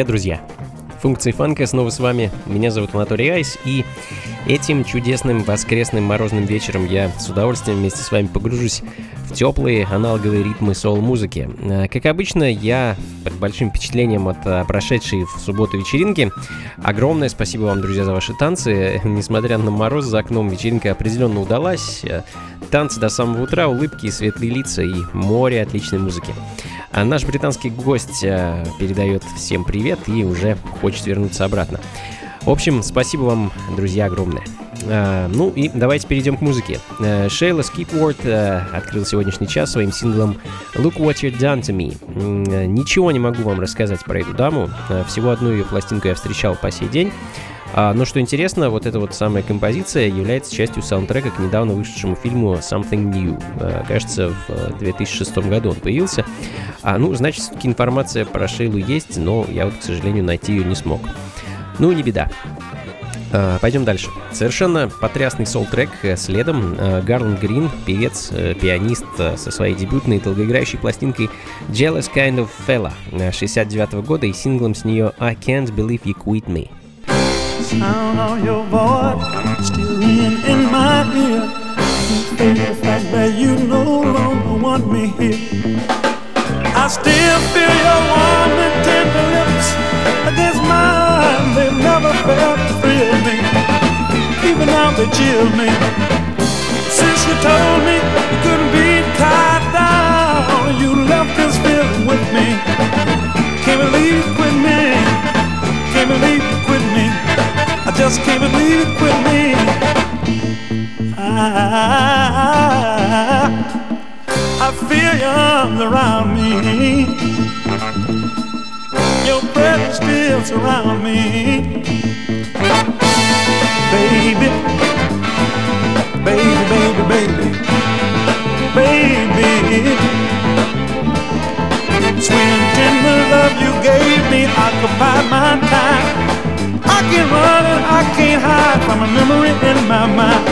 Привет, друзья! Функции фанка снова с вами. Меня зовут Анатолий Айс, и этим чудесным воскресным морозным вечером я с удовольствием вместе с вами погружусь в теплые аналоговые ритмы соул-музыки. Э, как обычно, я под большим впечатлением от э, прошедшей в субботу вечеринки. Огромное спасибо вам, друзья, за ваши танцы. Несмотря на мороз за окном, вечеринка определенно удалась. Э, танцы до самого утра, улыбки, светлые лица и море отличной музыки. А наш британский гость э, передает всем привет и уже хочет вернуться обратно. В общем, спасибо вам, друзья, огромное. Uh, ну и давайте перейдем к музыке. Uh, Шейла Скипворд uh, открыл сегодняшний час своим синглом Look What You've Done To Me. Ничего не могу вам рассказать про эту даму. Всего одну ее пластинку я встречал по сей день. А, но что интересно, вот эта вот самая композиция является частью саундтрека к недавно вышедшему фильму Something New. А, кажется, в 2006 году он появился. А, ну, значит, все-таки информация про Шейлу есть, но я вот, к сожалению, найти ее не смог. Ну, не беда. Uh, пойдем дальше. Совершенно потрясный сол-трек э, следом. Uh, Гарланд Грин, певец, пианист со своей дебютной долгоиграющей пластинкой Jealous Kind of Fella 69 -го года и синглом с нее I Can't Believe You Quit Me. Sound of your voice still ringing in my ear. And the fact that you no longer want me here. I still feel your warm and tender lips against mine. They've never felt to thrill me, even now they chill me. Since you told me you couldn't be tied down, you left this feeling with me. Can't believe quit me. Just can't believe it quit me. I, I feel your arms around me. Your presence still surround me. Baby, baby, baby, baby, baby. Sweet tender love you gave me occupied my time. I can run and I can't hide from a memory in my mind.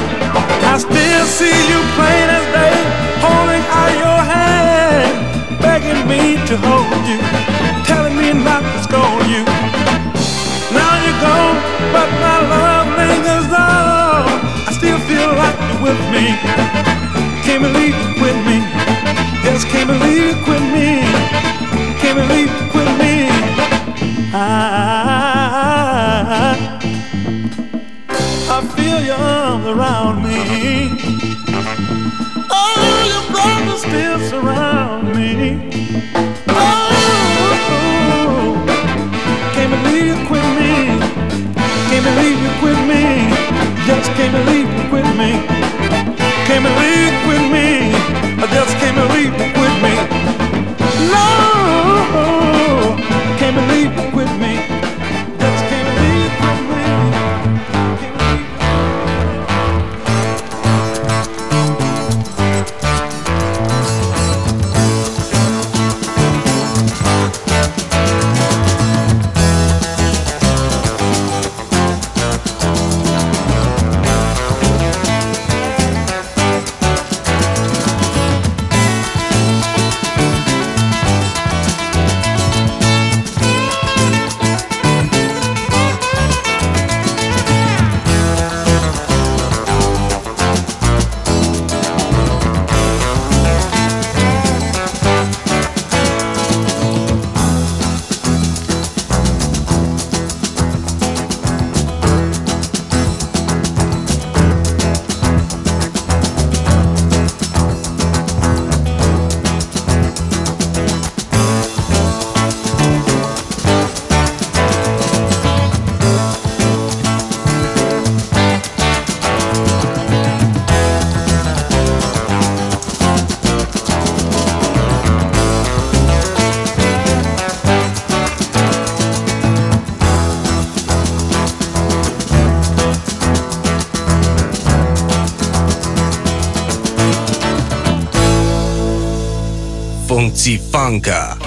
I still see you plain as day, holding out your hand, begging me to hold you, telling me not to scold you. Now you're gone, but my love lingers on. I still feel like you're with me. Can't believe you're with me. Yes, can't believe you're with me. Can't believe you're with me. I feel your arms around me. All your brothers still surround me. Salamanca.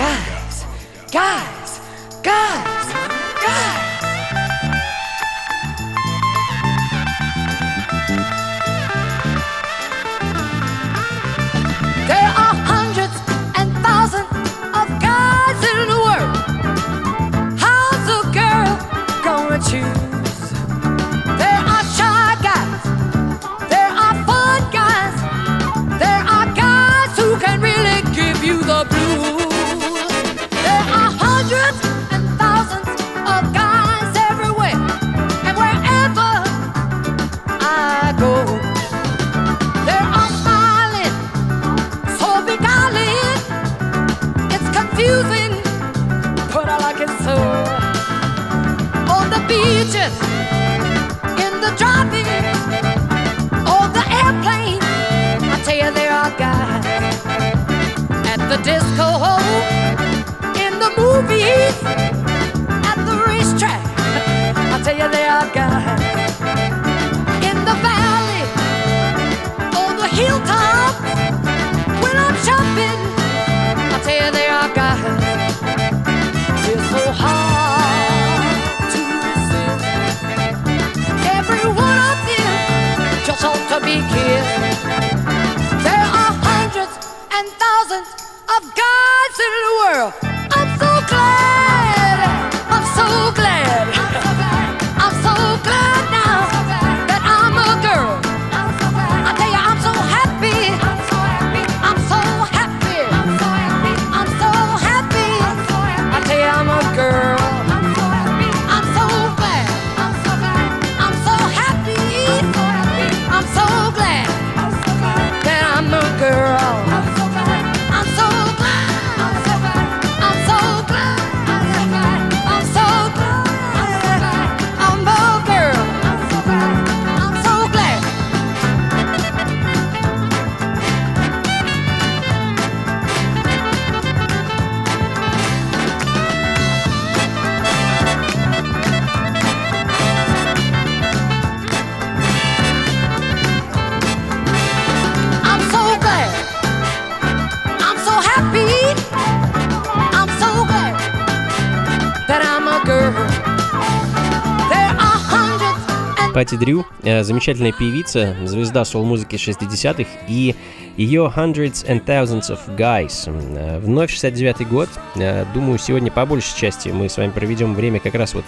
Кэти Дрю, э, замечательная певица, звезда сол-музыки 60-х и ее Hundreds and Thousands of Guys. Э, вновь 69 год. Э, думаю, сегодня по большей части мы с вами проведем время как раз вот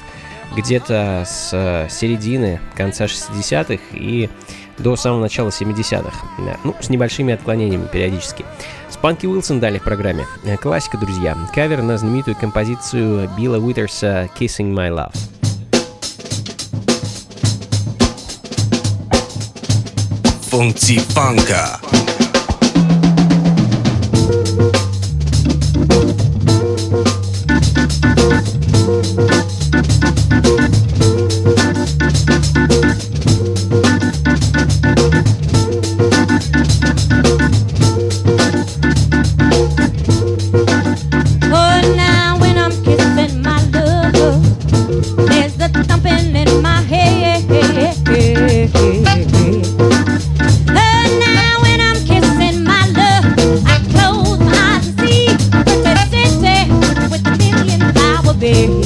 где-то с середины, конца 60-х и до самого начала 70-х. Ну, с небольшими отклонениями периодически. Спанки Уилсон дали в программе. Классика, друзья. Кавер на знаменитую композицию Билла Уитерса «Kissing My Love». Funky Funka. day.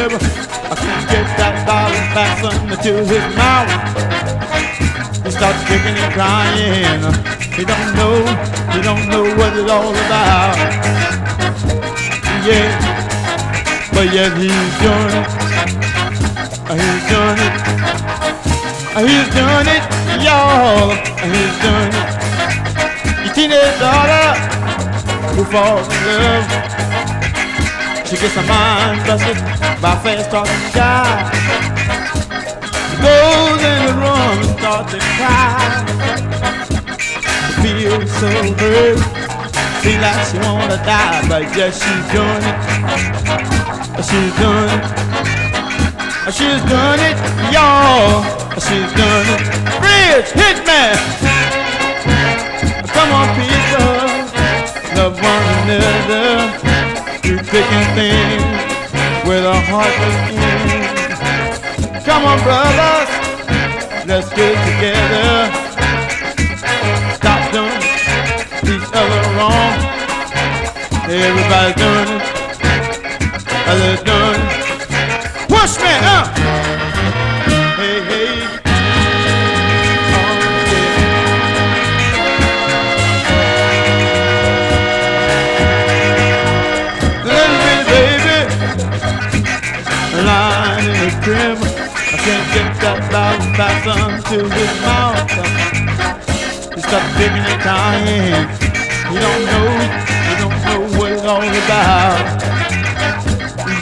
I can't get that dollar fastened to his mouth. He starts kicking and crying. He don't know, he don't know what it's all about. Yeah, but yet he's doing it. He's doing it. He's doing it, y'all. He's doing it. Your teenage daughter who falls in love. She gets her mind busted by fast talking guys. She goes in the room and starts to cry. She feels so hurt. Feel like she wanna die, but yes, she's doing it. She's doing it. She's doing it, y'all. She's doing it. Bridge, hit me. Come on, people. Love one another. You picking things with a heart was in. Come on, brothers. Let's get together. Stop doing each other wrong. Everybody's doing it. Others doing it. Push me up. That thousand thousand to his mouth. He starts digging it down. He don't know, he don't know what it's all about.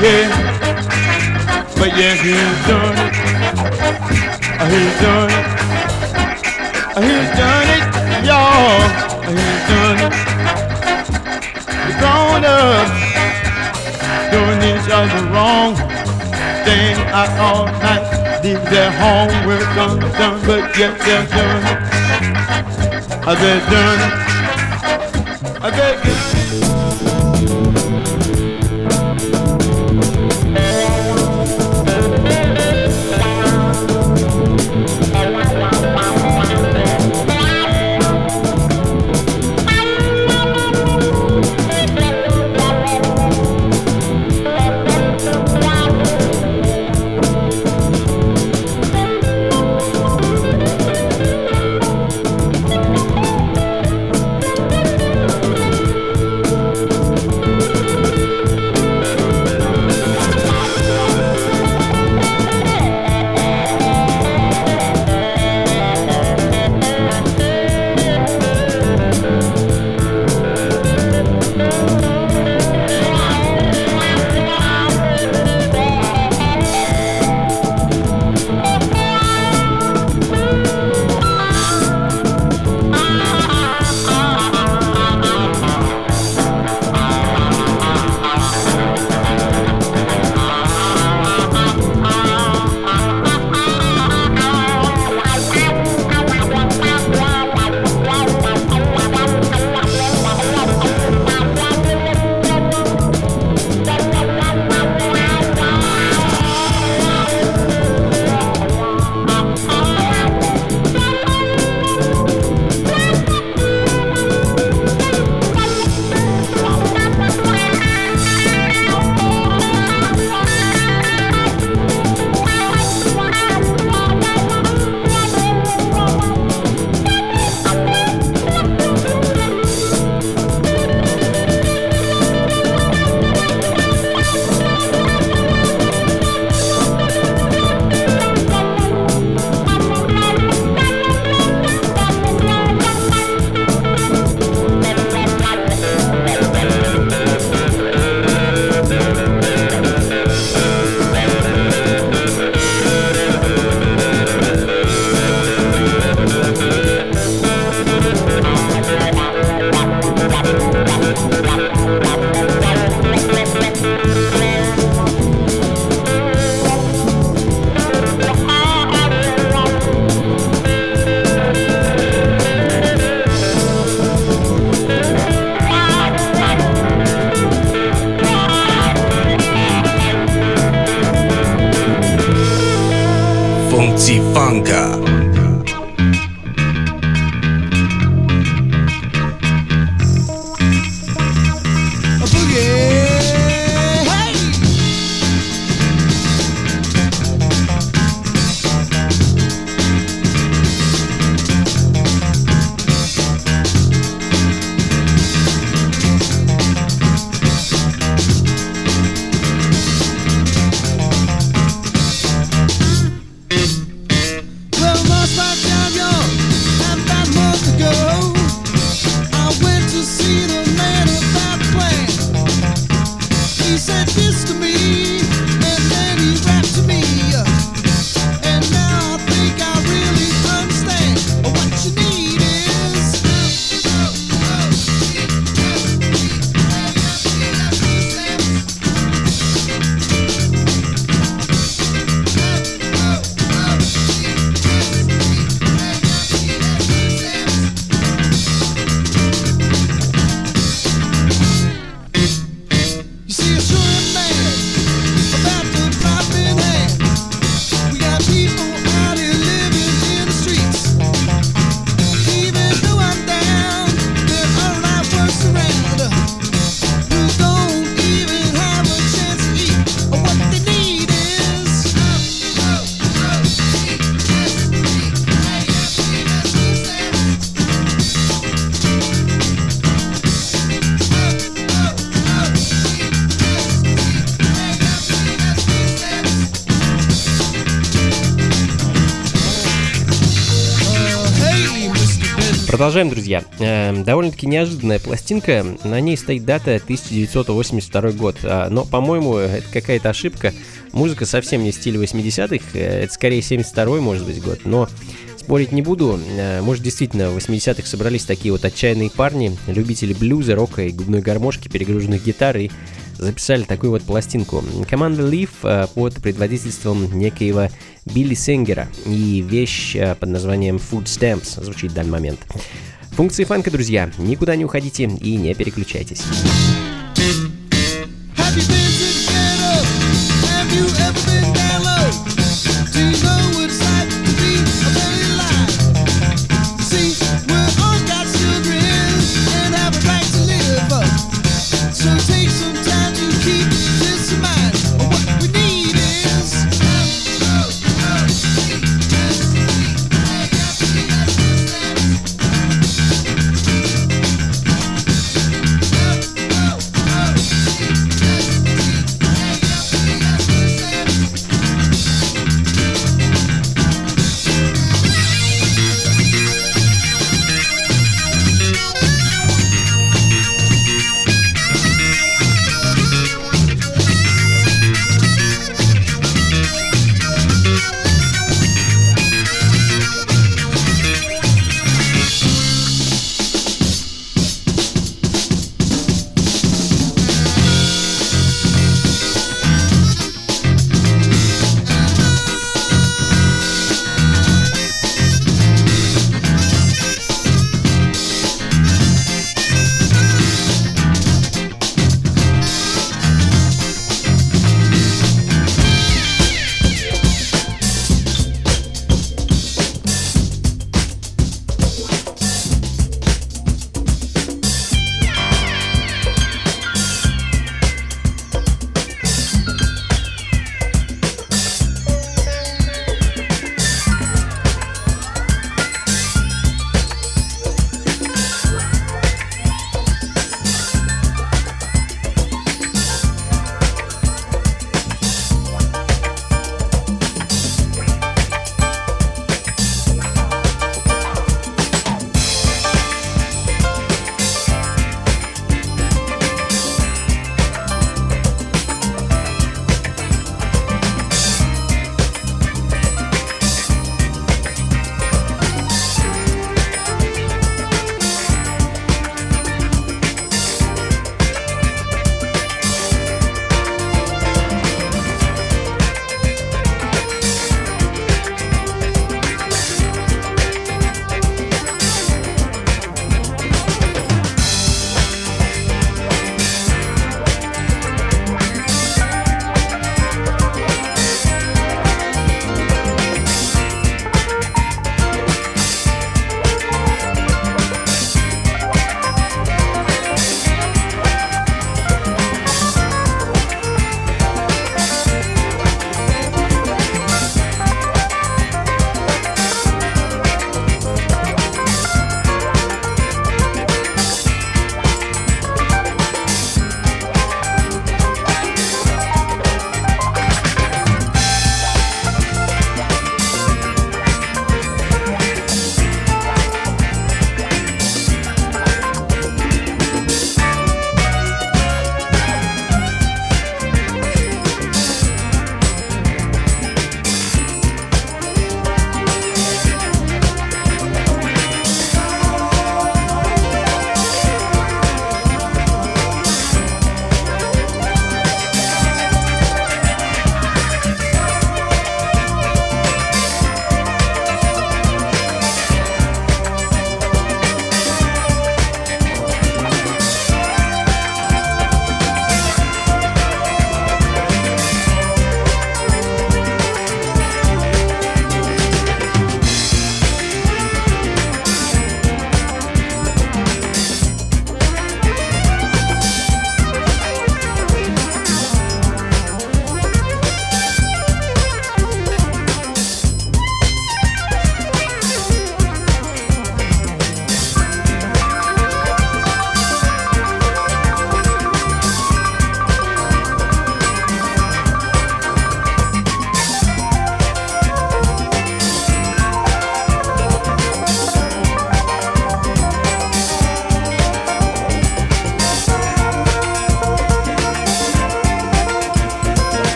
Yeah. But yeah, he's done it. Uh, He's done it. Uh, He's done it, y'all. Uh, He's done it. They're grown up, doing each other wrong. Staying out all night, leave their homework done, but yet they're done. it. Uh, They're doing it. Uh, Продолжаем, друзья. Э, довольно-таки неожиданная пластинка. На ней стоит дата 1982 год. А, но, по-моему, это какая-то ошибка. Музыка совсем не стиль 80-х. Э, это скорее 72 может быть, год. Но спорить не буду. Э, может, действительно, в 80-х собрались такие вот отчаянные парни, любители блюза, рока и губной гармошки, перегруженных гитар и записали такую вот пластинку. Команда Leaf э, под предводительством некоего Билли Сингера и вещь э, под названием Food Stamps звучит в данный момент. Функции фанка, друзья, никуда не уходите и не переключайтесь.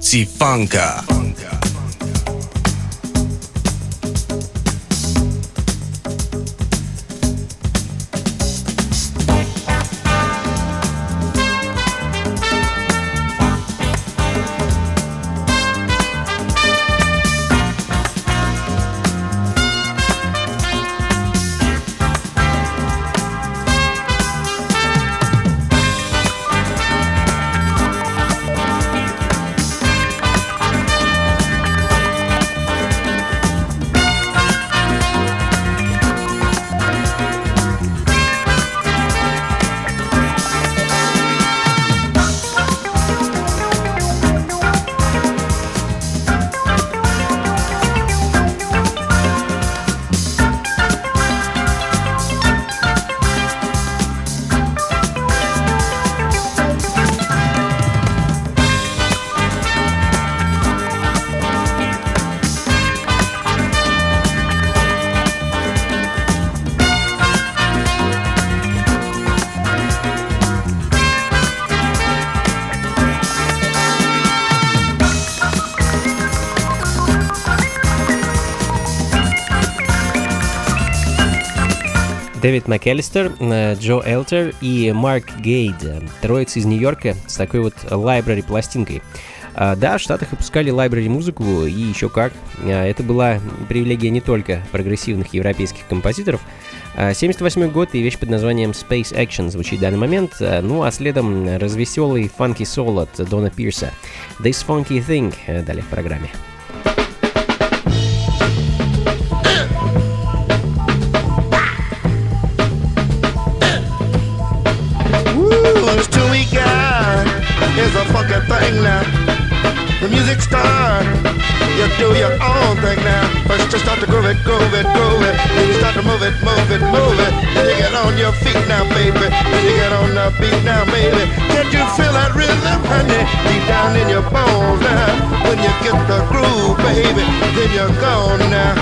Funky Funka. Дэвид МакЭлистер, э, Джо Элтер и Марк Гейд. Троица из Нью-Йорка с такой вот лайбрари пластинкой. А, да, в Штатах выпускали лайбрари музыку, и еще как. А, это была привилегия не только прогрессивных европейских композиторов. 78 а, год и вещь под названием Space Action звучит в данный момент. Ну а следом развеселый фанки соло от Дона Пирса. This Funky Thing далее в программе. Music start, you do your own thing now. First you start to groove it, groove it, groove it. Then you start to move it, move it, move it. Then you get on your feet now, baby. Then you get on the beat now, baby. Can't you feel that rhythm, honey? Deep down in your bones now. When you get the groove, baby, then you're gone now.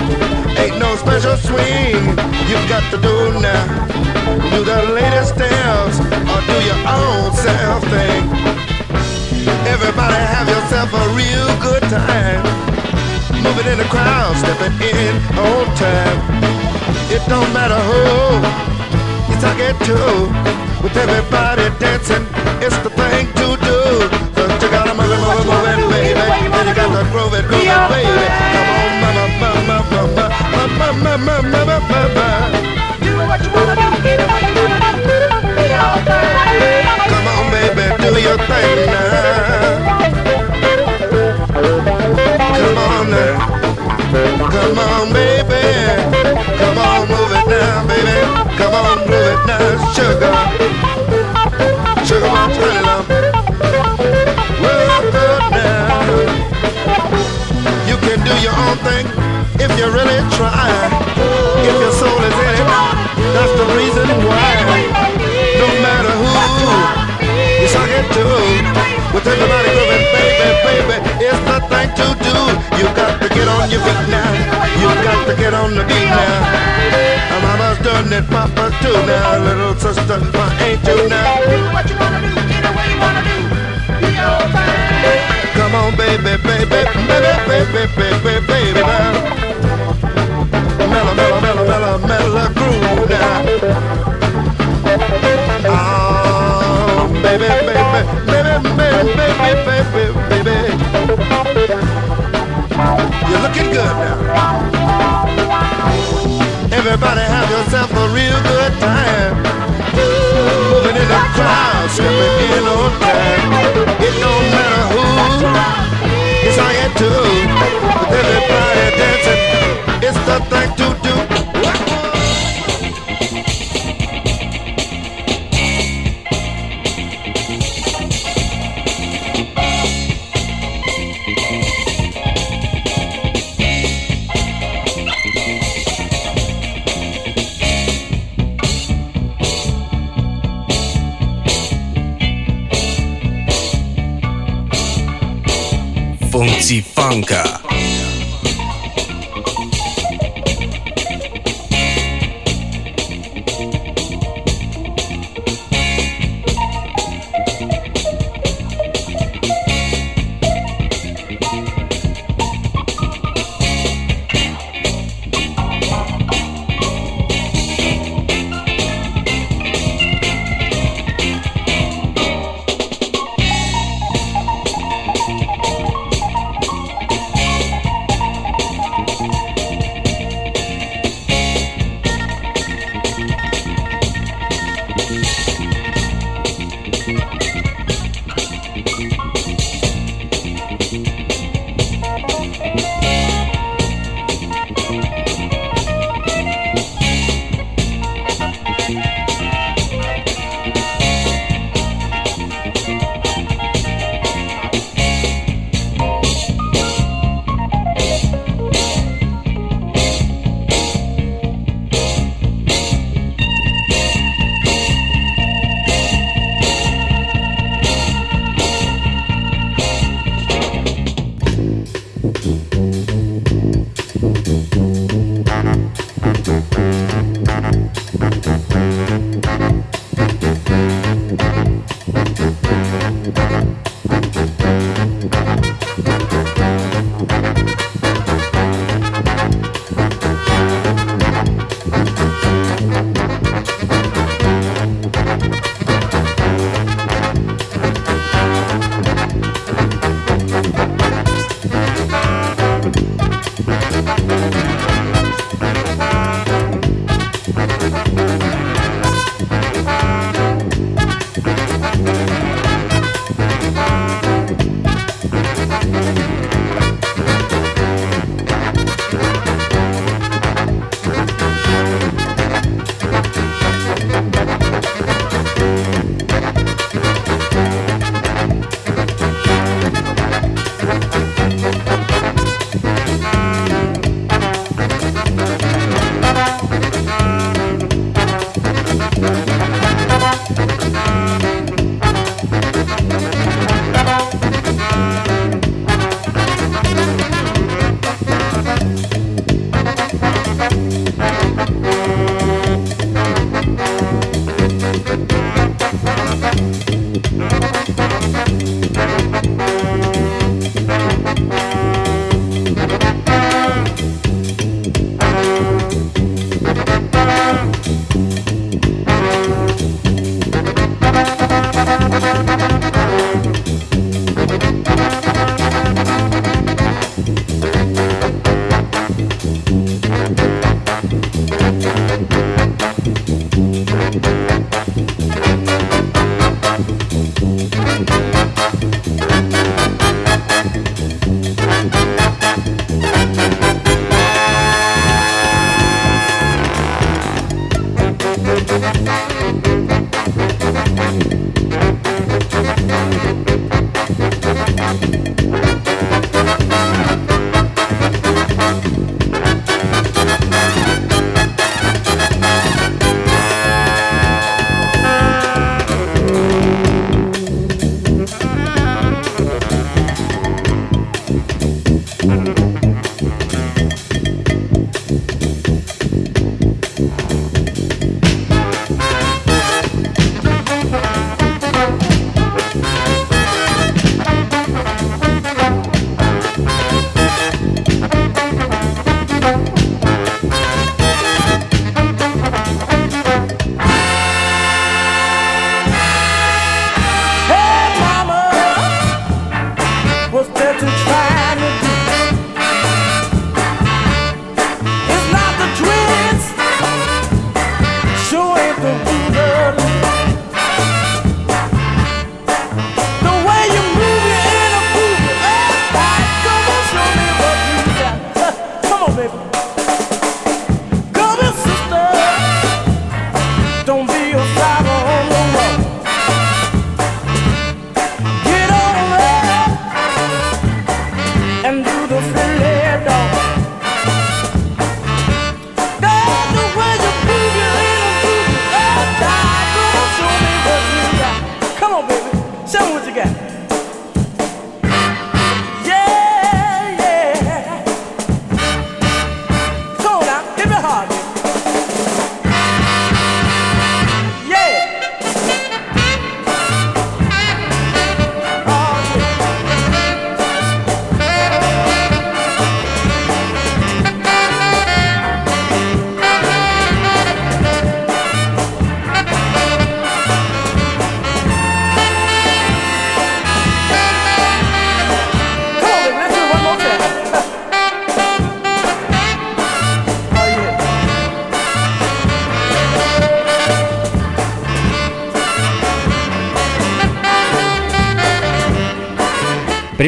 Ain't no special swing you've got to do now. Do the latest steps or do your own self thing. Everybody have yourself a real good time. Moving in the crowd, stepping in on time. It don't matter who you talk it to. With everybody dancing, it's the thing to do. First you gotta move it, move it, move it, baby. Then you got to groove it, groove it, baby. Come on, mama, mama, mama, mama, mama, mama, mama. Do what you wanna do, get what you wanna do. Come on, baby, do your thing now. Come on, now. Come on, baby. Come on, move it now, baby. Come on, move it now, sugar. Sugar, my honey love. Well, now. You can do your own thing if you really try. If your soul is in it, that's the reason why. Got to on your feet now. You got to get on the beat now. Mama's done it, papa's too now. Little sister, why ain't you now? Do what you wanna do, get away you wanna do. Do your thing. Come on, baby, baby, baby, baby, baby, baby, now. Mellow, mellow, mellow, mellow, mellow groove now. Oh, baby, baby, baby, baby, baby, baby, baby. You're looking good now. Everybody have yourself a real good time. Moving in the crowd, stepping in on time. It don't matter who, it's how you do. With everybody dancing, it's the thing to Funky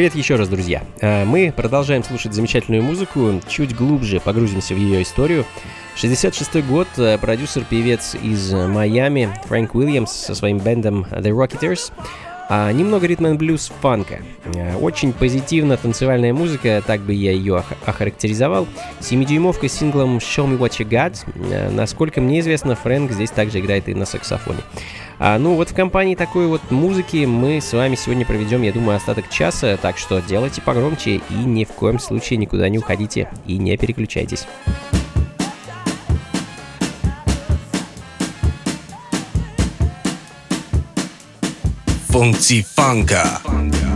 Привет еще раз, друзья. А, Мы продолжаем слушать замечательную музыку, чуть глубже погрузимся в ее историю. 66 год, э, продюсер-певец из Майами Фрэнк Уильямс со своим бендом The Rocketeers. А, немного ритм and блюз фанка. А, Очень позитивно танцевальная музыка, так бы я ее ох- охарактеризовал. 7-дюймовка с синглом Show Me What You Got. А, Насколько мне известно, Фрэнк здесь также играет и на саксофоне. А, ну вот в компании такой вот музыки мы с вами сегодня проведем, я думаю, остаток часа, так что делайте погромче и ни в коем случае никуда не уходите и не переключайтесь. Funky Funka. Come,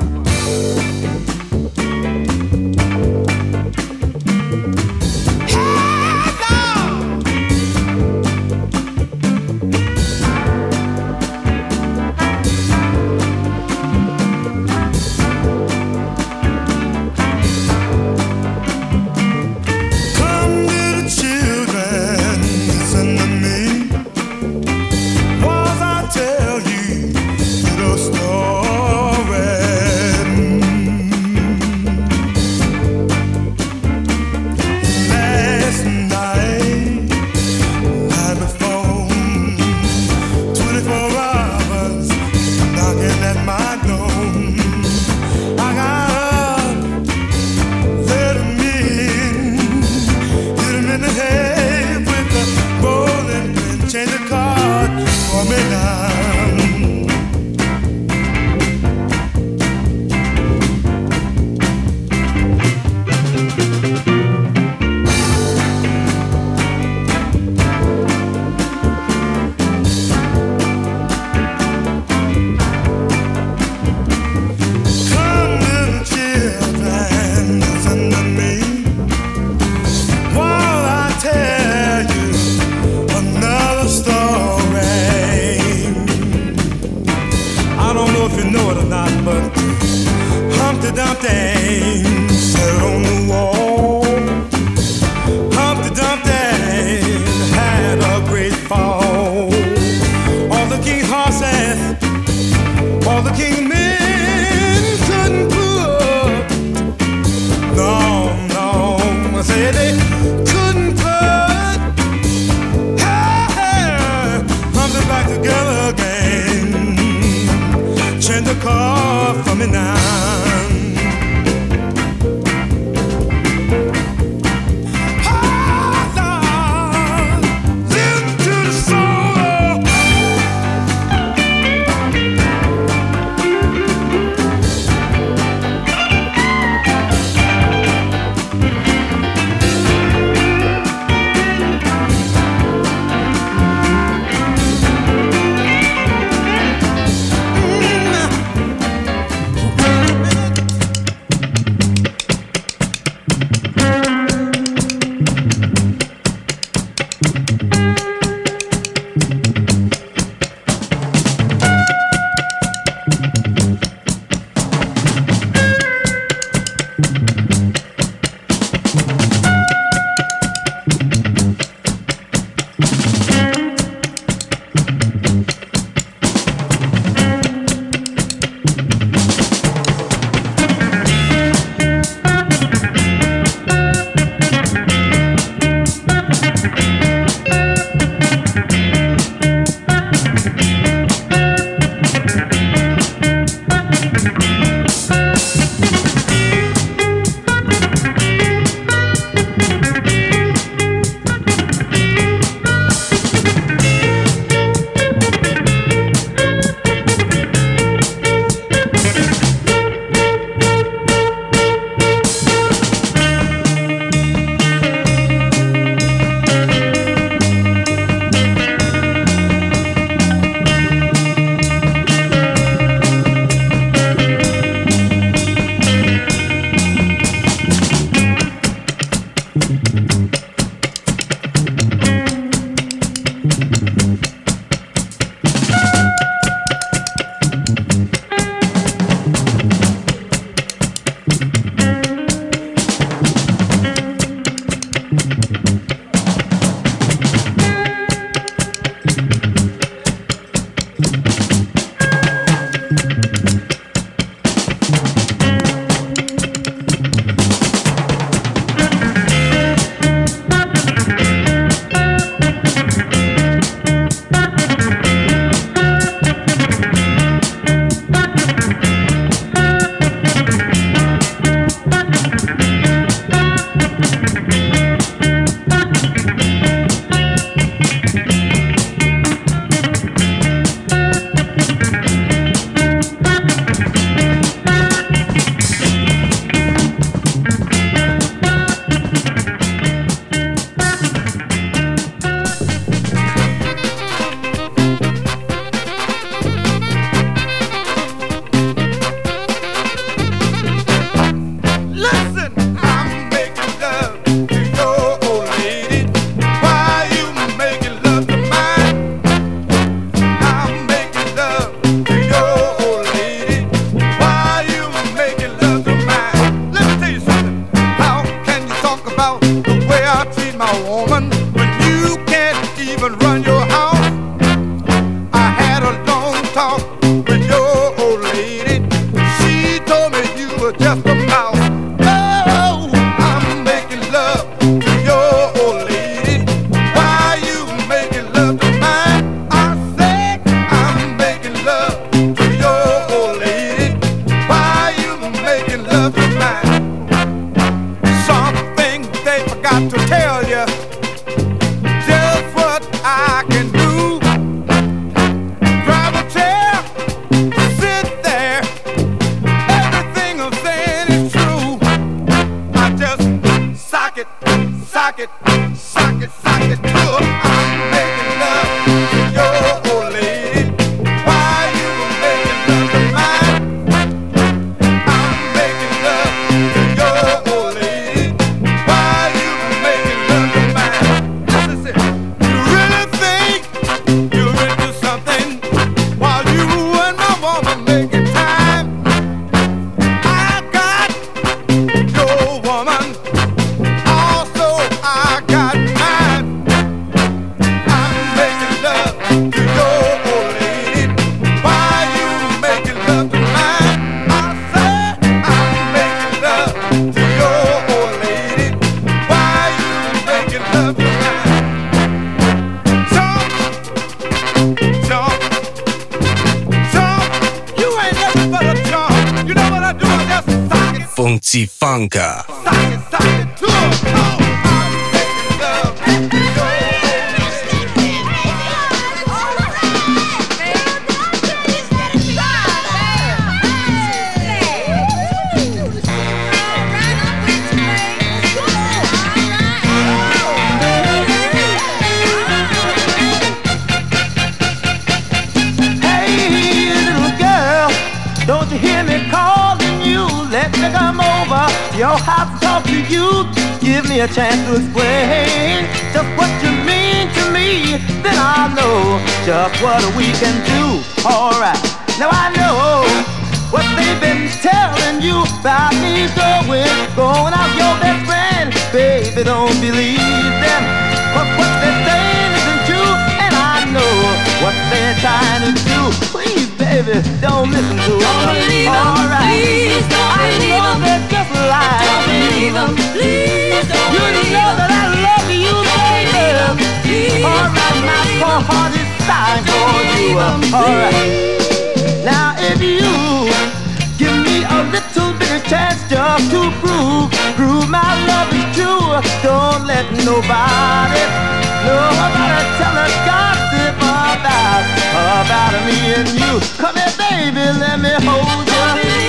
de Dante. Funky Funka. sock it, me a chance to explain just what you mean to me. Then I'll know just what we can do. Alright, now I know what they've been telling you about me going, going out your best friend. Baby, don't believe them. But what they're saying isn't true, and I know what they're trying to do. Please, baby, don't listen to them. Don't believe 'em. Alright. I know just lying. Don't believe 'em. Please don't You believe know that I love you, baby. Alright, don't my poor heart is dying for you. 'em. Alright. Now if you give me a little bit of chance just to prove, prove my love is true, don't let nobody, nobody tell us gossip about, about me and you. Come here, baby, let me hold you.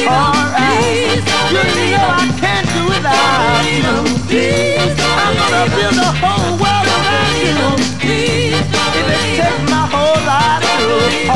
Alright. You know. I can't do without you. I'm gonna build a whole world around you. If it takes my whole life to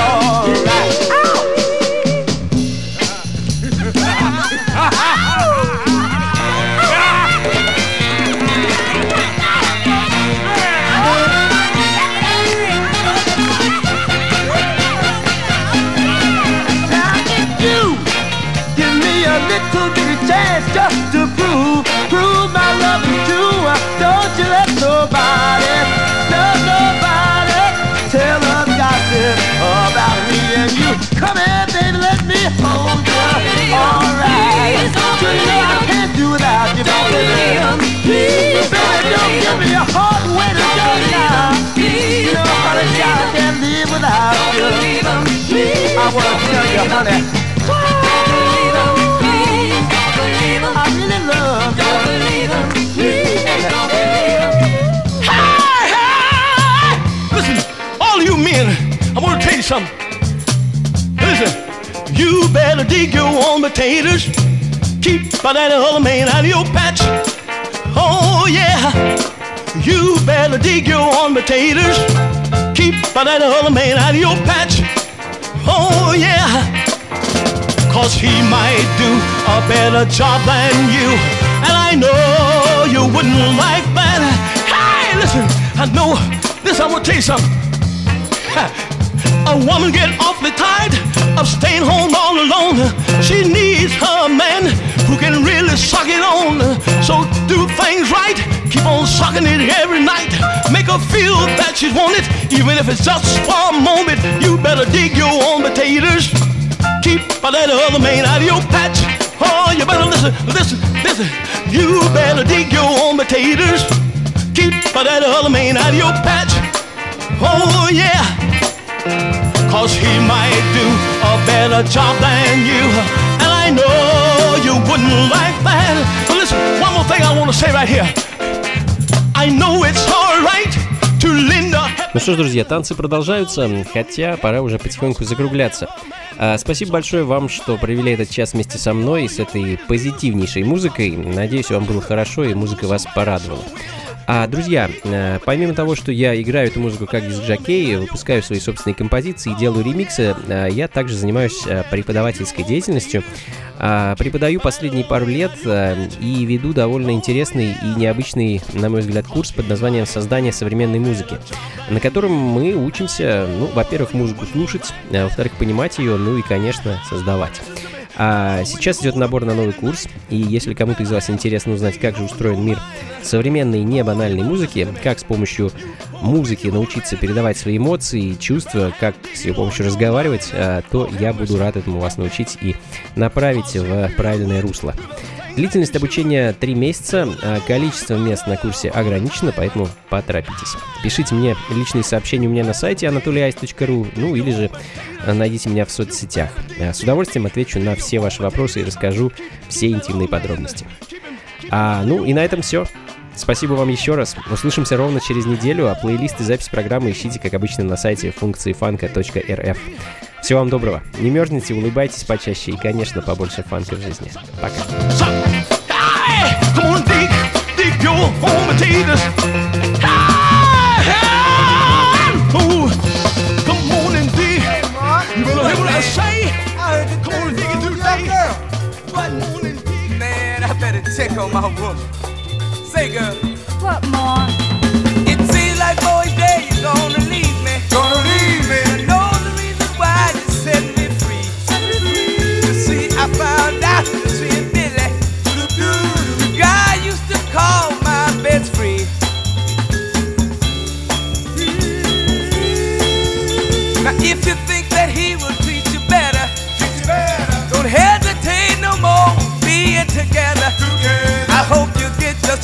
I wanna tell you, honey, Don't. Don't! Listen, all you men, I want to tell you something. Listen, you better dig your own potatoes. Keep that other man out of your patch. Oh, yeah. You better dig your own potatoes. Keep that other man out of your patch. Oh, yeah. Cause he might do a better job than you. And I know you wouldn't like that. Hey, listen, I know this, I'm gonna tell you something. A woman get awfully tired of staying home all alone. She needs her man who can really suck it on. So do things right. Keep on sucking it every night. Make her feel that she's wanted, even if it's just for a moment. You better dig your own potatoes. Keep that other man out of your patch. Oh, you better listen, listen, listen. You better dig your own potatoes. Keep that other man out of your patch. Oh, yeah. Cause he might do a better job than you. And I know you wouldn't like that. But listen, one more thing I want to say right here. I know it's a Ну что ж, друзья, танцы продолжаются, хотя пора уже потихоньку закругляться. А, спасибо большое вам, что провели этот час вместе со мной с этой позитивнейшей музыкой. Надеюсь, вам было хорошо и музыка вас порадовала. А, друзья, э, помимо того, что я играю эту музыку как диск-жокей, выпускаю свои собственные композиции, делаю ремиксы, э, я также занимаюсь э, преподавательской деятельностью. А, Преподаю последние пару лет и веду довольно интересный и необычный, на мой взгляд, курс под названием «Создание современной музыки», на котором мы учимся, ну, во-первых, музыку слушать, во-вторых, понимать ее, ну и, конечно, создавать. А сейчас идет набор на новый курс, и если кому-то из вас интересно узнать, как же устроен мир современной небанальной музыки, как с помощью музыки научиться передавать свои эмоции и чувства, как с ее помощью разговаривать, а, то я буду рад этому вас научить и направить в правильное русло. Длительность обучения 3 месяца, а количество мест на курсе ограничено, поэтому поторопитесь. Пишите мне личные сообщения у меня на сайте anatolyice.ru, ну или же а, найдите меня в соцсетях. А, С удовольствием отвечу на все ваши вопросы и расскажу все интимные подробности. А, ну и на этом все. Спасибо вам еще раз. Услышимся ровно через неделю, а плейлист и запись программы ищите, как обычно, на сайте функции фанка.рф. Всего вам доброго. Не мерзните, улыбайтесь почаще и, конечно, побольше фанка в жизни. Пока. Check on my woman. Say, girl, What more? it seems like boy day you're gonna leave me. Gonna leave me. I know the reason why you set me free. You see, I found out that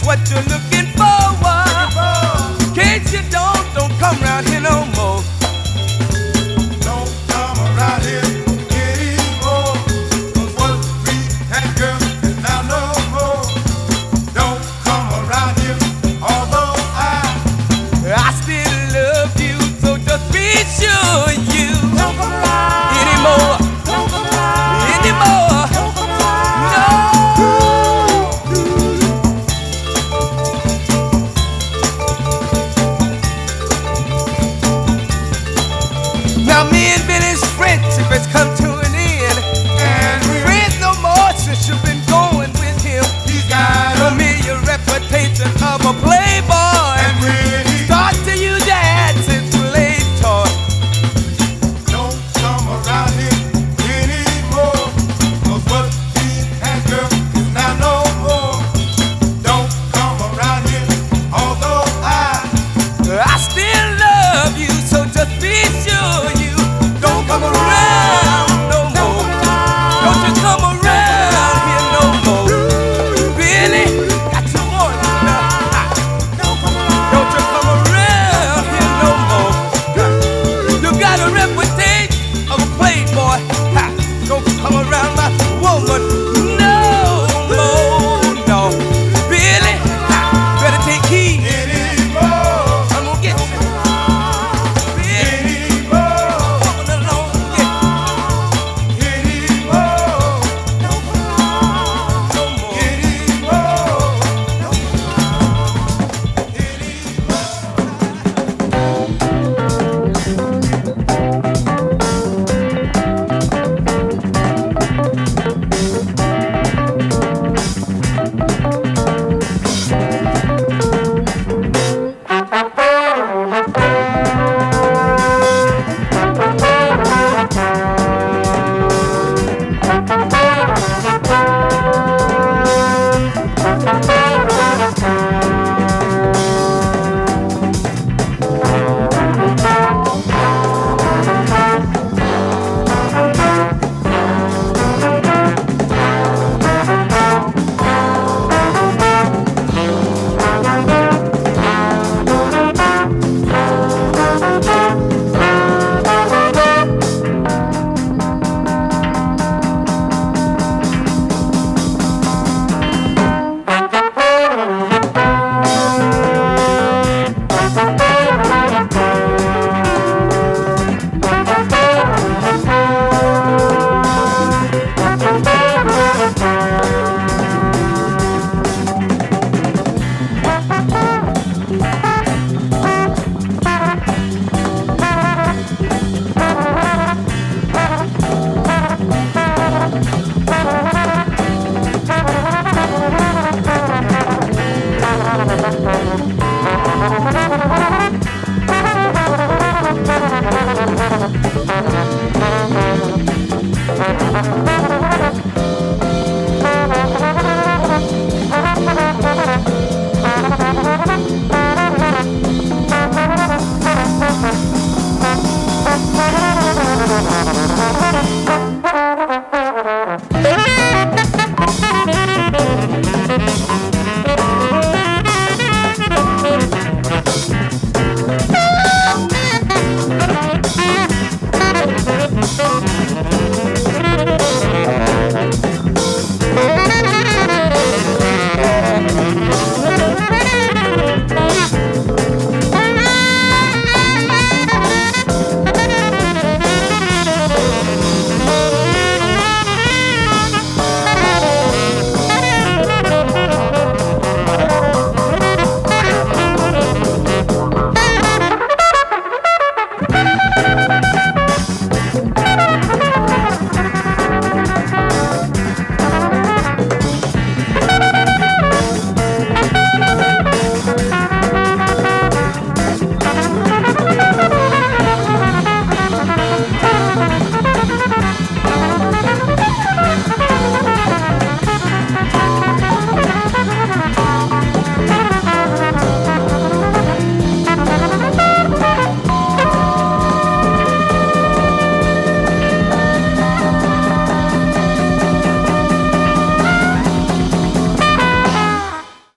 what you're looking